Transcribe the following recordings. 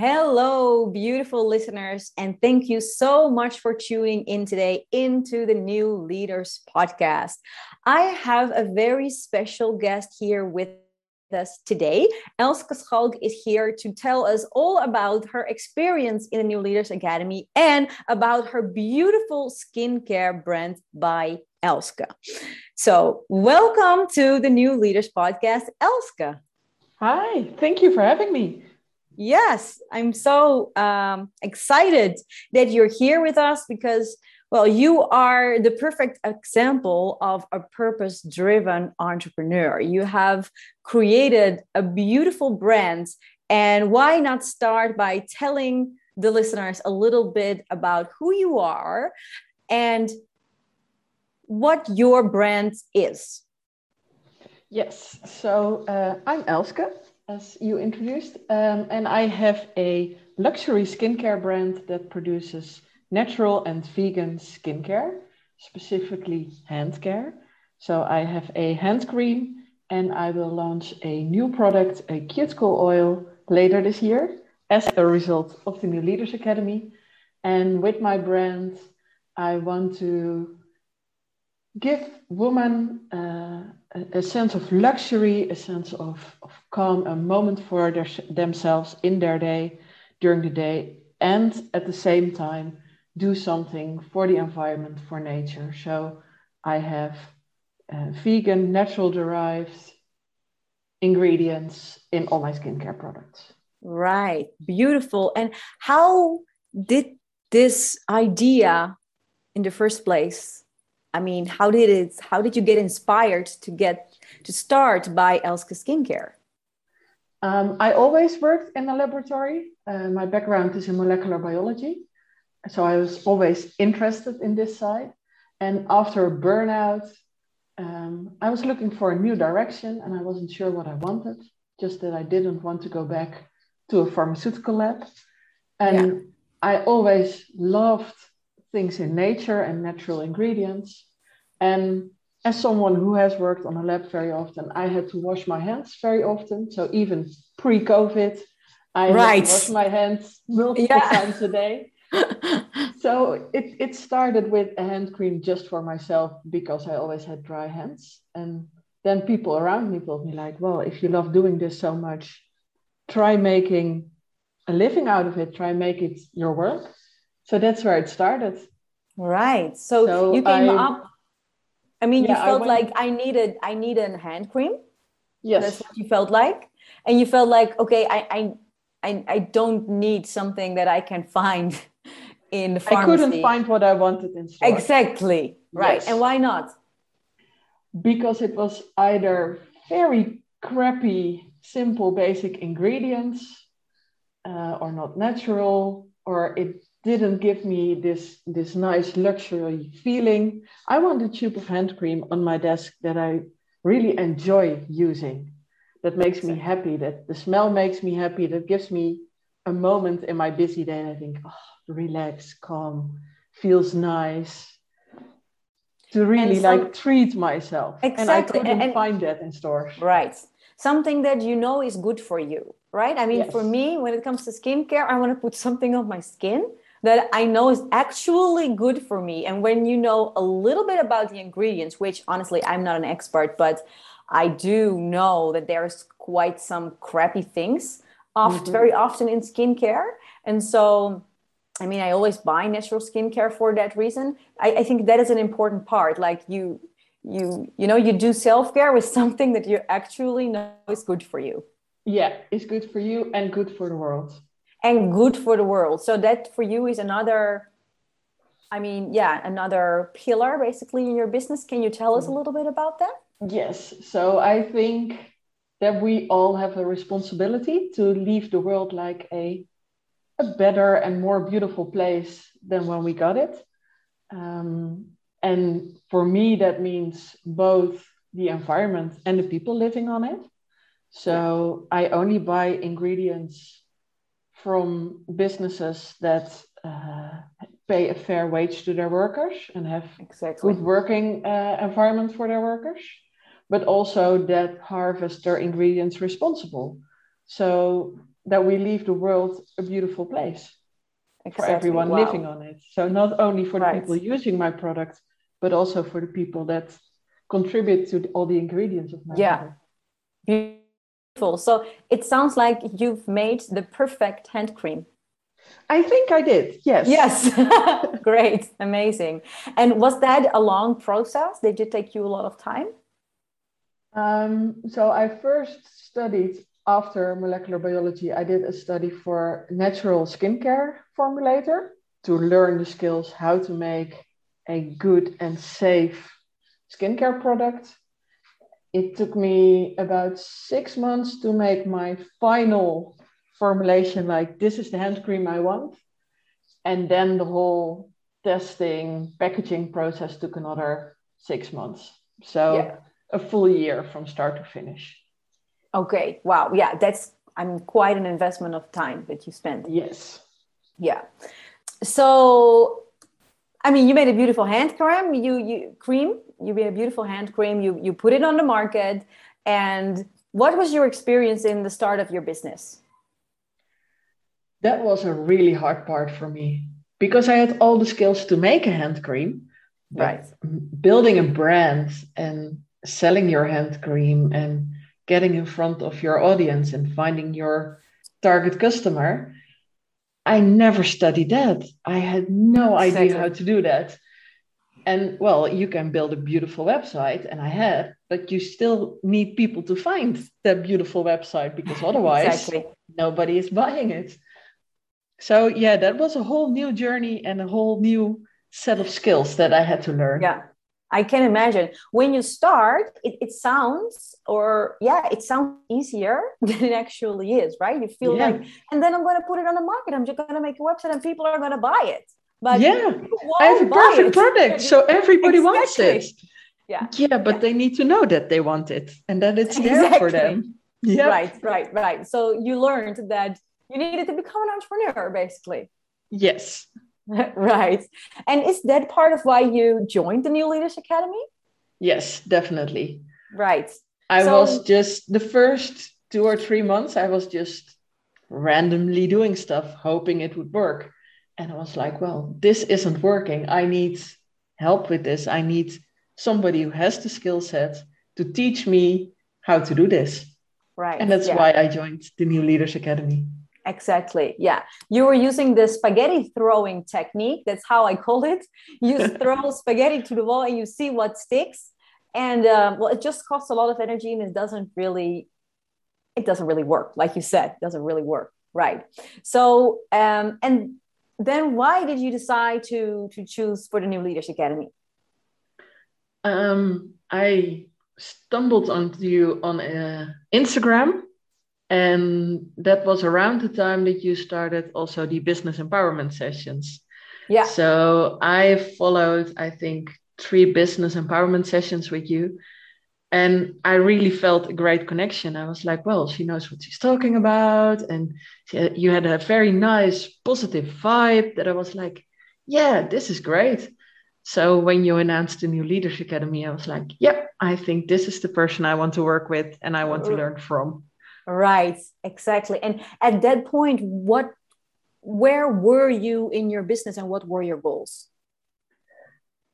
Hello, beautiful listeners, and thank you so much for tuning in today into the New Leaders podcast. I have a very special guest here with us today. Elske Schalk is here to tell us all about her experience in the New Leaders Academy and about her beautiful skincare brand by Elske. So, welcome to the New Leaders podcast, Elske. Hi, thank you for having me. Yes, I'm so um, excited that you're here with us because, well, you are the perfect example of a purpose driven entrepreneur. You have created a beautiful brand. And why not start by telling the listeners a little bit about who you are and what your brand is? Yes, so uh, I'm Elske as you introduced. Um, and I have a luxury skincare brand that produces natural and vegan skincare, specifically hand care. So I have a hand cream and I will launch a new product, a cuticle oil, later this year as a result of the New Leaders Academy. And with my brand, I want to give women uh, a, sense of luxury, a sense of, of calm, a moment for their, themselves in their day, during the day, and at the same time do something for the environment, for nature. So I have uh, vegan, natural derived ingredients in all my skincare products. Right, beautiful. And how did this idea in the first place I mean, how did it? How did you get inspired to get to start by Elske Skincare? Um, I always worked in a laboratory. Uh, my background is in molecular biology, so I was always interested in this side. And after a burnout, um, I was looking for a new direction, and I wasn't sure what I wanted. Just that I didn't want to go back to a pharmaceutical lab, and yeah. I always loved things in nature and natural ingredients. And as someone who has worked on a lab very often, I had to wash my hands very often. So even pre-COVID, I right. had to wash my hands multiple yeah. times a day. so it, it started with a hand cream just for myself because I always had dry hands. And then people around me told me like, well, if you love doing this so much, try making a living out of it, try make it your work so that's where it started. Right. So, so you came I, up i mean yeah, you felt I like i needed i needed a hand cream. Yes. That's what you felt like. And you felt like okay i i i, I don't need something that i can find in the pharmacy. i couldn't find what i wanted in store. Exactly. Right. Yes. and why not? Because it was either very crappy simple basic ingredients uh, or not natural or it didn't give me this this nice luxury feeling. I want a tube of hand cream on my desk that I really enjoy using. That makes me happy. That the smell makes me happy. That gives me a moment in my busy day. And I think, oh, relax, calm, feels nice. To really like treat myself. Exactly. And I couldn't and, find that in stores. Right. Something that you know is good for you right? I mean, yes. for me, when it comes to skincare, I want to put something on my skin that I know is actually good for me. And when you know a little bit about the ingredients, which honestly, I'm not an expert, but I do know that there's quite some crappy things often, mm-hmm. very often in skincare. And so, I mean, I always buy natural skincare for that reason. I, I think that is an important part. Like you, you, you know, you do self care with something that you actually know is good for you. Yeah, it's good for you and good for the world and good for the world. So that for you is another I mean, yeah, another pillar basically in your business. Can you tell us a little bit about that? Yes. So I think that we all have a responsibility to leave the world like a a better and more beautiful place than when we got it. Um, and for me, that means both the environment and the people living on it. So I only buy ingredients from businesses that uh, pay a fair wage to their workers and have exactly. good working uh, environment for their workers, but also that harvest their ingredients responsible. So that we leave the world a beautiful place exactly. for everyone wow. living on it. So not only for the right. people using my product, but also for the people that contribute to all the ingredients of my yeah. product. So it sounds like you've made the perfect hand cream. I think I did. Yes. Yes. Great. Amazing. And was that a long process? Did it take you a lot of time? Um, so I first studied after molecular biology. I did a study for natural skincare formulator to learn the skills how to make a good and safe skincare product. It took me about six months to make my final formulation like this is the hand cream I want. And then the whole testing, packaging process took another six months. So yeah. a full year from start to finish. Okay. Wow. Yeah, that's I mean quite an investment of time that you spent. Yes. Yeah. So I mean, you made a beautiful hand cream. You you cream. You made a beautiful hand cream. You you put it on the market. And what was your experience in the start of your business? That was a really hard part for me because I had all the skills to make a hand cream. Right. Building a brand and selling your hand cream and getting in front of your audience and finding your target customer I never studied that. I had no exactly. idea how to do that. And well, you can build a beautiful website, and I have but you still need people to find that beautiful website because otherwise exactly. nobody is buying it. So, yeah, that was a whole new journey and a whole new set of skills that I had to learn. Yeah. I can imagine when you start, it, it sounds or yeah, it sounds easier than it actually is, right? You feel yeah. like, and then I'm going to put it on the market. I'm just going to make a website and people are going to buy it. But yeah, I have a perfect it. product, so everybody exactly. wants it. Yeah, yeah, but yeah. they need to know that they want it and that it's there exactly. for them. Yeah, right, right, right. So you learned that you needed to become an entrepreneur, basically. Yes. right. And is that part of why you joined the New Leaders Academy? Yes, definitely. Right. I so, was just the first two or three months, I was just randomly doing stuff, hoping it would work. And I was like, well, this isn't working. I need help with this. I need somebody who has the skill set to teach me how to do this. Right. And that's yeah. why I joined the New Leaders Academy. Exactly. Yeah. You were using the spaghetti throwing technique. That's how I call it. You throw spaghetti to the wall and you see what sticks. And um, well, it just costs a lot of energy and it doesn't really, it doesn't really work. Like you said, it doesn't really work. Right. So, um, and then why did you decide to, to choose for the New Leaders Academy? Um, I stumbled onto you on uh, Instagram and that was around the time that you started also the business empowerment sessions. Yeah. So I followed, I think, three business empowerment sessions with you. And I really felt a great connection. I was like, well, she knows what she's talking about. And she, you had a very nice, positive vibe that I was like, yeah, this is great. So when you announced the new Leaders Academy, I was like, yep, yeah, I think this is the person I want to work with and I want to learn from. Right, exactly. And at that point, what where were you in your business and what were your goals?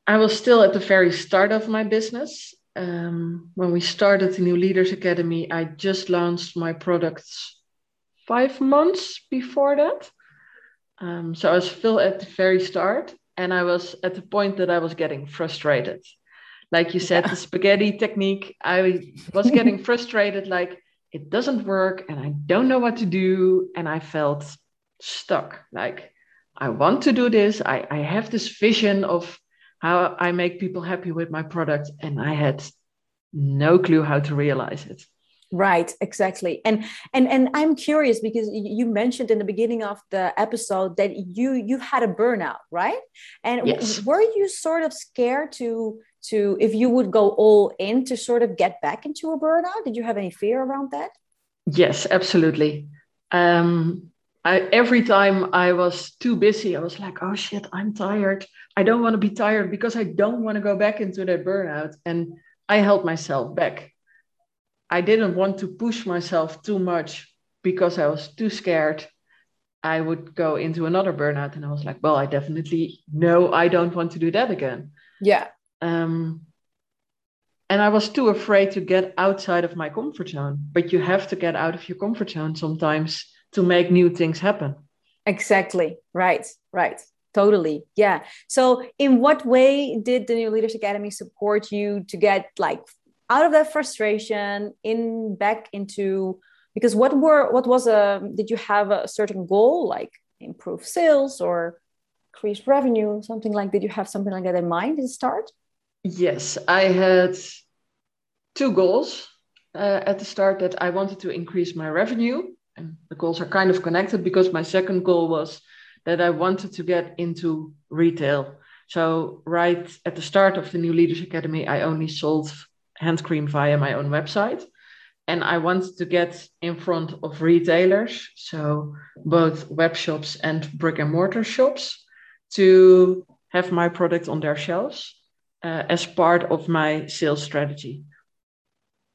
I was still at the very start of my business. Um, when we started the New Leaders Academy, I just launched my products five months before that. Um, so I was still at the very start, and I was at the point that I was getting frustrated. Like you said, yeah. the spaghetti technique, I was getting frustrated. Like, it doesn't work and I don't know what to do. And I felt stuck. Like, I want to do this. I, I have this vision of how I make people happy with my product. And I had no clue how to realize it. Right exactly. And and and i'm curious because you mentioned in the beginning of the episode that you you had a burnout right? And yes. were you sort of scared to to if you would go all in to sort of get back into a burnout? Did you have any fear around that? Yes absolutely. Um I, every time I was too busy, I was like, oh shit, I'm tired. I don't want to be tired because I don't want to go back into that burnout. And I held myself back. I didn't want to push myself too much because I was too scared, I would go into another burnout. And I was like, well, I definitely know I don't want to do that again. Yeah. Um, and I was too afraid to get outside of my comfort zone. But you have to get out of your comfort zone sometimes to make new things happen. Exactly. Right. Right. Totally. Yeah. So, in what way did the New Leaders Academy support you to get like out of that frustration in back into because what were what was a did you have a certain goal like improve sales or increase revenue something like did you have something like that in mind at the start Yes, I had two goals uh, at the start that I wanted to increase my revenue. And the goals are kind of connected because my second goal was that I wanted to get into retail. So, right at the start of the New Leaders Academy, I only sold hand cream via my own website. And I wanted to get in front of retailers, so both web shops and brick and mortar shops, to have my product on their shelves uh, as part of my sales strategy.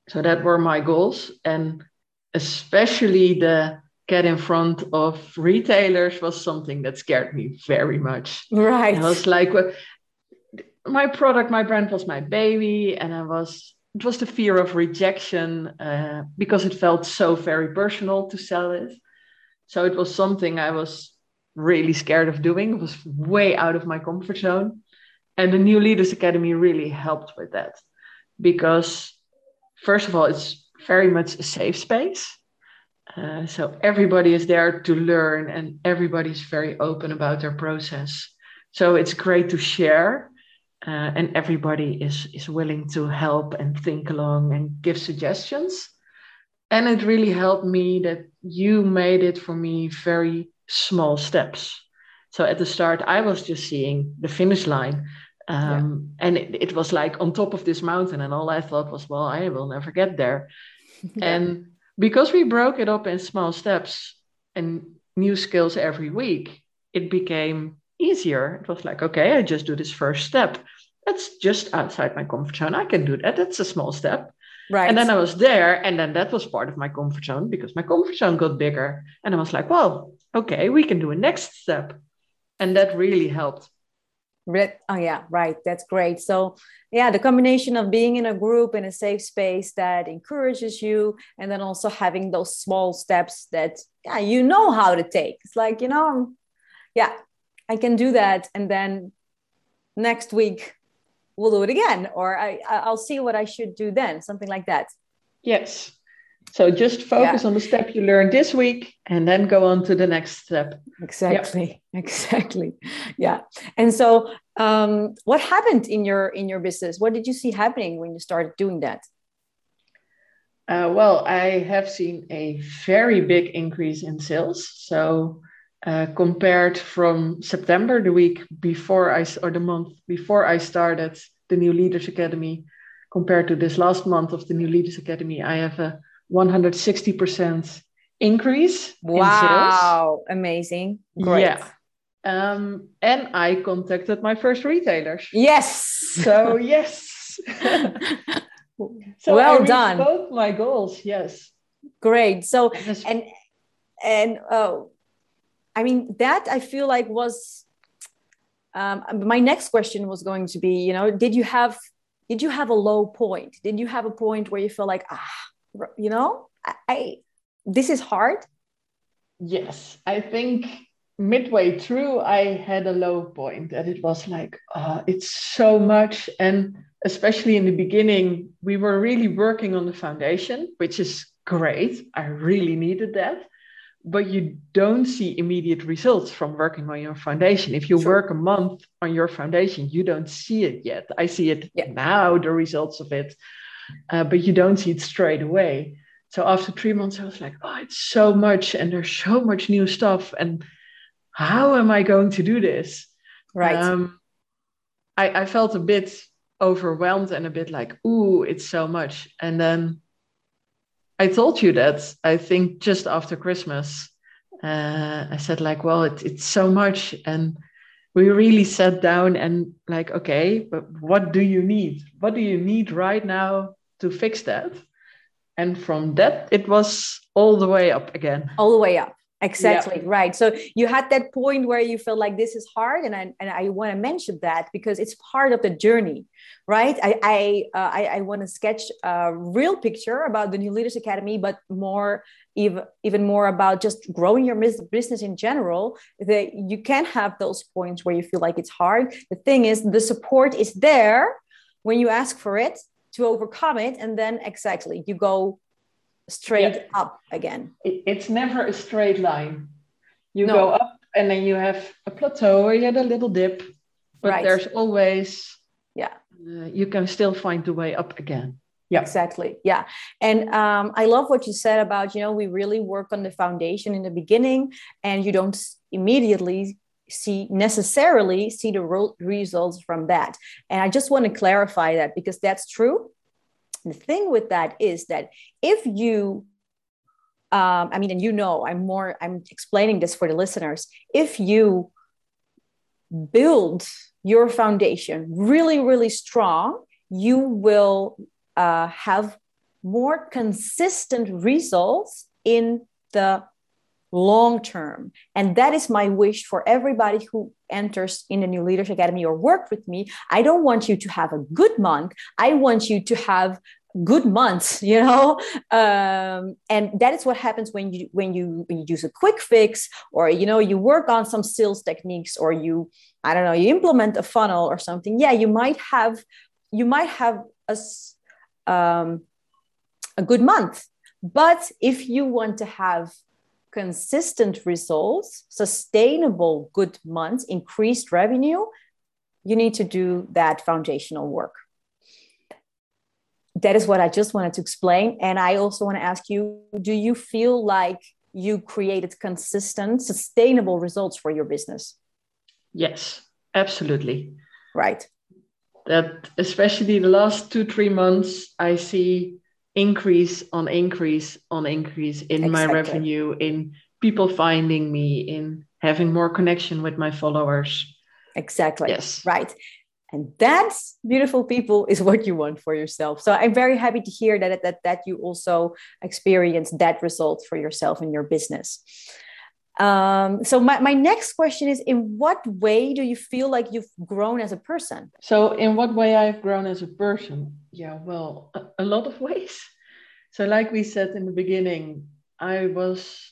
So that were my goals, and especially the get in front of retailers was something that scared me very much. Right. I was like, well, my product, my brand was my baby, and I was. It was the fear of rejection uh, because it felt so very personal to sell it. So it was something I was really scared of doing. It was way out of my comfort zone. And the New Leaders Academy really helped with that because, first of all, it's very much a safe space. Uh, so everybody is there to learn and everybody's very open about their process. So it's great to share. Uh, and everybody is, is willing to help and think along and give suggestions. And it really helped me that you made it for me very small steps. So at the start, I was just seeing the finish line. Um, yeah. And it, it, was like on top of this mountain, and all I thought was, well, I will never get there. yeah. And because we broke it up in small steps and new skills every week, it became easier. It was like, okay, I just do this first step. That's just outside my comfort zone. I can do that. That's a small step. Right. And then I was there, and then that was part of my comfort zone because my comfort zone got bigger. And I was like, well, okay, we can do a next step. And that really helped. Oh yeah, right. That's great. So yeah, the combination of being in a group in a safe space that encourages you, and then also having those small steps that yeah you know how to take. It's like you know, yeah, I can do that, and then next week we'll do it again, or I I'll see what I should do then, something like that. Yes. So just focus yeah. on the step you learned this week and then go on to the next step. Exactly. Yep. Exactly. Yeah. And so um, what happened in your in your business? What did you see happening when you started doing that? Uh, well, I have seen a very big increase in sales. So uh, compared from September, the week before I or the month before I started the New Leaders Academy, compared to this last month of the New Leaders Academy, I have a 160% increase. Wow, amazing. Great. Yeah. Um, and I contacted my first retailers. Yes. So, yes. so well done. Both my goals, yes. Great. So, and, and, oh, I mean, that I feel like was um, my next question was going to be, you know, did you have did you have a low point? Did you have a point where you feel like, ah, you know? I, I this is hard. Yes. I think midway through i had a low point and it was like oh, it's so much. And especially in the beginning we were really working on the foundation which is great. I really needed that. But you don't see immediate results from working on your foundation. If you sure. work a month on your foundation you don't see it yet. I see it yeah. now the results of it uh, but you don't see it straight away. So after three months, I was like, oh, it's so much, and there's so much new stuff, and how am I going to do this? Right. Um, I, I felt a bit overwhelmed and a bit like, ooh, it's so much. And then I told you that I think just after Christmas, uh, I said like, well, it, it's so much, and we really sat down and like, okay, but what do you need? What do you need right now to fix that? and from that it was all the way up again all the way up exactly right. So you had that point where you felt like this is hard and i and i want to mention that because it's part of the journey right? I i uh, I, I want to sketch a real picture about the new leaders academy but more even even more about just growing your business in general that you can have those points where you feel like it's hard. The thing is the support is there when you ask for it to overcome it and then exactly you go straight yeah. up again. It's never a straight line. You no. go up and then you have a plateau or you had a little dip but right. there's always yeah. uh, you can still find the way up again. Yeah. Exactly. Yeah. And um, i love what you said about you know we really work on the foundation in the beginning and you don't immediately see necessarily see the results from that. And i just want to clarify that because that's true the thing with that is that if you um, i mean and you know i'm more i'm explaining this for the listeners. If you build your foundation really really strong you will uh, have more consistent results in the long term. And that is my wish for everybody who enters in the New Leaders Academy or work with me. I don't want you to have a good month. I want you to have good months you know um, and that is what happens when you when you when you use a quick fix or you know you work on some sales techniques or you i don't know you implement a funnel or something yeah you might have you might have a um, a good month but if you want to have consistent results, sustainable good months, increased revenue, you need to do that foundational work. That is what I just wanted to explain. And I also want to ask you do you feel like you created consistent, sustainable results for your business? Yes, absolutely. Right. That especially the last two, three months, I see increase on increase on increase in exactly. my revenue, in people finding me, in having more connection with my followers. Exactly. Yes. Right. And that's beautiful people is what you want for yourself. So I'm very happy to hear that that that you also experience that result for yourself in your business. Um, so my, my next question is in what way do you feel like you've grown as a person? So in what way i've grown as a person? Yeah well a, lot of ways. So like we said in the beginning i was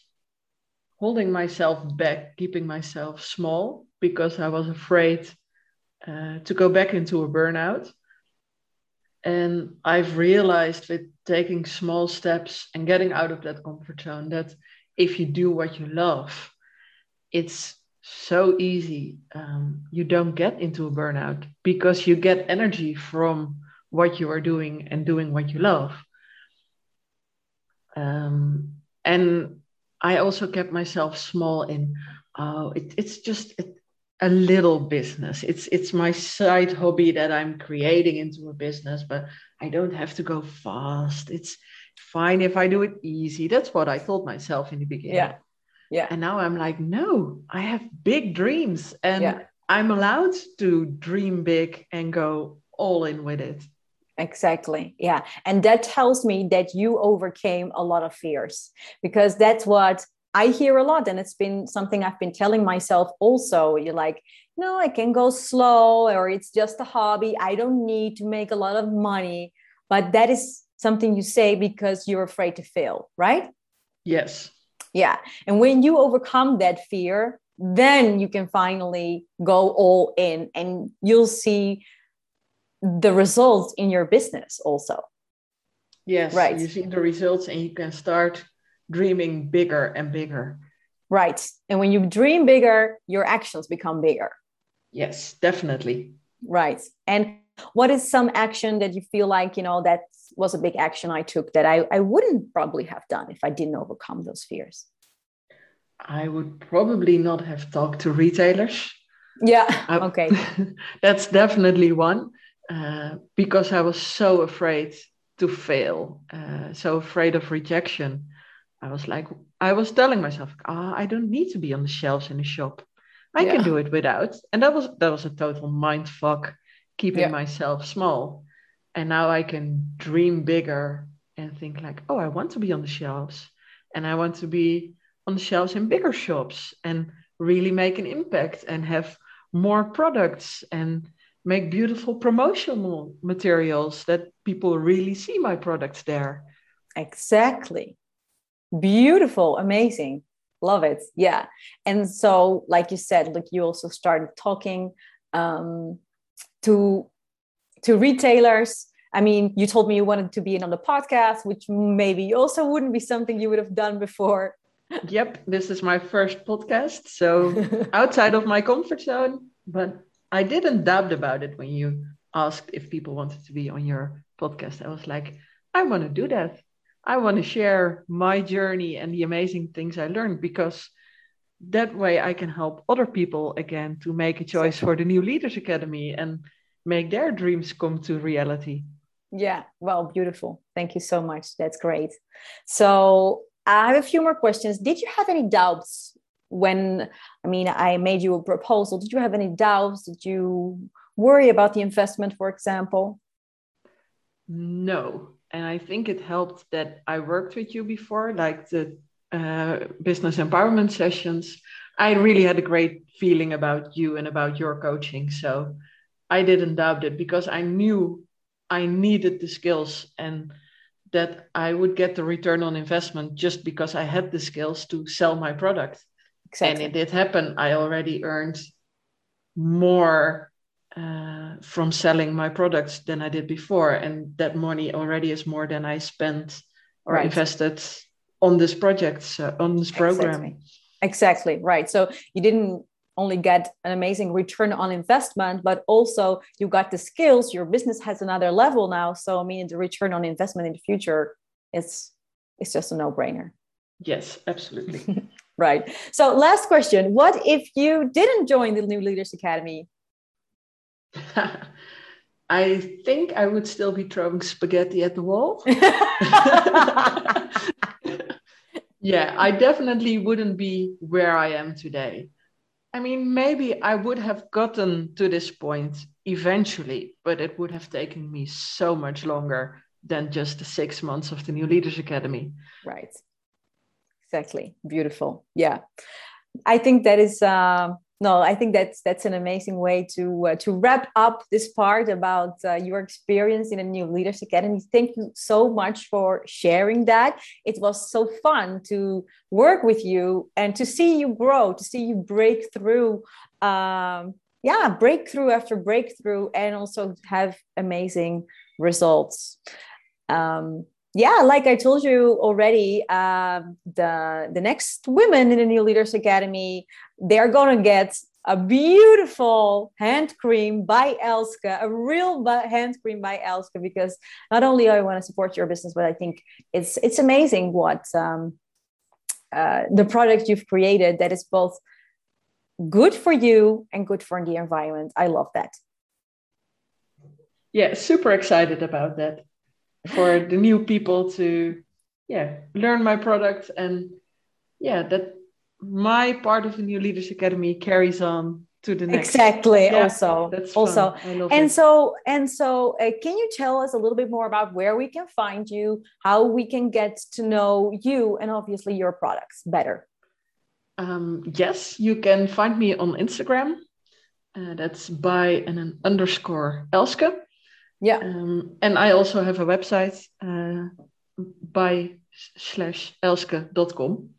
holding myself back keeping myself small because i was afraid uh, to go back into a burnout. And i've realized with taking small steps and getting out of that comfort zone that if you do what you love, it's so easy. Um, you don't get into a burnout because you get energy from what you are doing and doing what you love. Um, and I also kept myself small in, oh, it, it's just a, a little business. It's it's my side hobby that I'm creating into a business, but I don't have to go fast. It's fine if I do it easy. That's what I told myself in the beginning. Yeah. Yeah. And now I'm like, no, I have big dreams and yeah. I'm allowed to dream big and go all in with it. Exactly. Yeah. And that tells me that you overcame a lot of fears because that's what I hear a lot. And it's been something I've been telling myself also. You're like, no, I can go slow or it's just a hobby. I don't need to make a lot of money. But that is something you say because you're afraid to fail, right? Yes. Yeah. And when you overcome that fear, then you can finally go all in and you'll see the results in your business also. Yes. Right. You see the results and you can start dreaming bigger and bigger. Right. And when you dream bigger, your actions become bigger. Yes, definitely. Right. And what is some action that you feel like, you know, that was a big action I took that I, I wouldn't probably have done if I didn't overcome those fears? I would probably not have talked to retailers. Yeah. okay. that's definitely one uh, because I was so afraid to fail, uh, so afraid of rejection. I was like, I was telling myself, oh, I don't need to be on the shelves in a shop. I yeah. can do it without. And that was that was a total mind fuck, keeping yeah. myself small and now I can dream bigger and think like, oh, I want to be on the shelves and I want to be on the shelves in bigger shops and really make an impact and have more products and make beautiful promotional materials that people really see my products there. Exactly. Beautiful, amazing. Love it. Yeah. And so, like you said, like you also started talking um, to to retailers. I mean, you told me you wanted to be in on the podcast, which maybe also wouldn't be something you would have done before. Yep, this is my first podcast, so outside of my comfort zone, but I didn't doubt about it when you asked if people wanted to be on your podcast. I was like, I want to do that. I want to share my journey and the amazing things I learned because that way I can help other people again to make a choice for the New Leaders Academy and make their dreams come to reality. Yeah, well, beautiful. Thank you so much. That's great. So, I have a few more questions. Did you have any doubts when, I mean, I made you a proposal? Did you have any doubts? Did you worry about the investment, for example? No. And I think it helped that I worked with you before, like the uh, business empowerment sessions. I really had a great feeling about you and about your coaching. So I didn't doubt it because I knew I needed the skills and that I would get the return on investment just because I had the skills to sell my product. Exactly. And it did happen. I already earned more uh, from selling my products than I did before. And that money already is more than I spent or right. invested on this project, uh, on this program. Exactly. exactly. Right. So you didn't only get an amazing return on investment, but also you got the skills. Your business has another level now. So I mean, the return on investment in the future is it's just a no-brainer. Yes, absolutely. right. So last question: What if you didn't join the New Leaders Academy? I think I would still be throwing spaghetti at the wall. yeah, I definitely wouldn't be where I am today. I mean, maybe I would have gotten to this point eventually, but it would have taken me so much longer than just the six months of the New Leaders Academy. Right. Exactly. Beautiful. Yeah. I think that is uh, no, I think that's that's an amazing way to uh, to wrap up this part about uh, your experience in the New Leaders Academy. Thank you so much for sharing that. It was so fun to work with you and to see you grow, to see you break through. Um, yeah, breakthrough after breakthrough, and also have amazing results. Um, yeah, like I told you already, uh, the the next women in the New Leaders Academy, they're gonna get a beautiful hand cream by Elske, a real hand cream by Elske, because not only I want to support your business, but I think it's it's amazing what um, uh, the product you've created that is both good for you and good for the environment. I love that. Yeah, super excited about that for the new people to yeah learn my product. And yeah that my part of the new leaders academy carries on to the next. Exactly. Yeah, also that's also. and it. so and so uh, can you tell us a little bit more about where we can find you how we can get to know you and obviously your products better? Um, yes you can find me on instagram. Uh, that's by an underscore elske yeah. Um, and I also have a website uh, by slash elske.com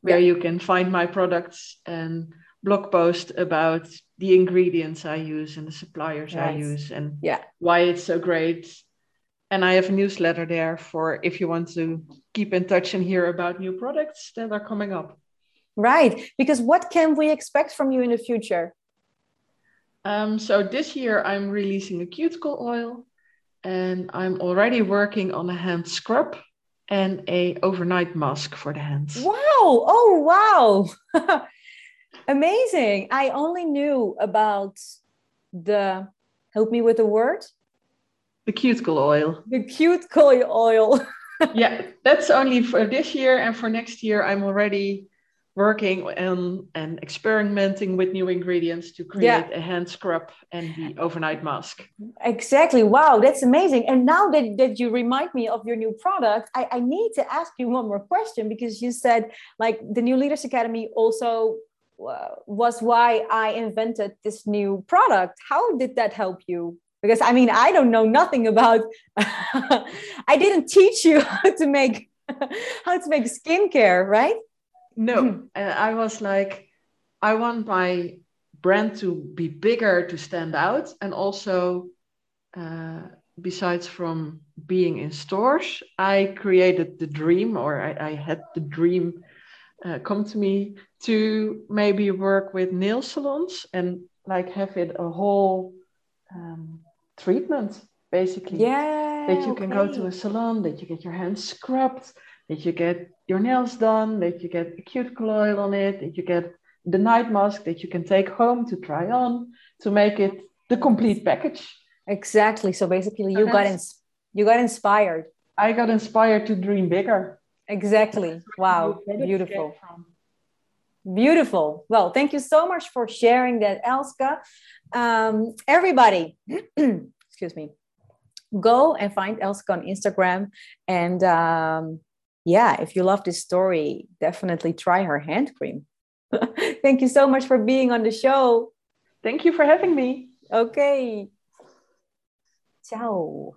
where yeah. you can find my products and blog post about the ingredients I use and the suppliers I use and yeah. why it's so great. And I have a newsletter there for if you want to keep in touch and hear about new products that are coming up. Right. Because what can we expect from you in the future? Um, so this year I'm releasing a cuticle oil and I'm already working on a hand scrub and a overnight mask for the hands. Wow. Oh, wow. Amazing. I only knew about the, help me with the word. The cuticle oil. The cuticle oil. yeah, that's only for this year. And for next year, I'm already working on and experimenting with new ingredients to create yeah. a hand scrub and the overnight mask. Exactly. Wow, that's amazing. And now that, that you remind me of your new product, I, I need to ask you one more question because you said like the New Leaders Academy also uh, was why I invented this new product. How did that help you? Because I mean, I don't know nothing about. I didn't teach you how to make how to make skincare, right? No, mm-hmm. and I was like, I want my brand to be bigger to stand out, and also, uh, besides from being in stores, I created the dream, or I, I had the dream uh, come to me to maybe work with nail salons and like have it a whole um, treatment basically. Yeah. That you okay. can go to a salon, that you get your hands scrubbed, that you get your nails done, that you get a cuticle oil on it, that you get the night mask that you can take home to try on to make it the complete package. Exactly. So basically, you got ins- you got inspired. I got inspired to dream bigger. Exactly. Wow. Beautiful. Beautiful. Well, thank you so much for sharing that, Elske. Um, everybody, excuse me, go and find Elske on Instagram and um, yeah, if you love this story, definitely try her hand cream. Thank you so much for being on the show. Thank you for having me. Okay. Ciao.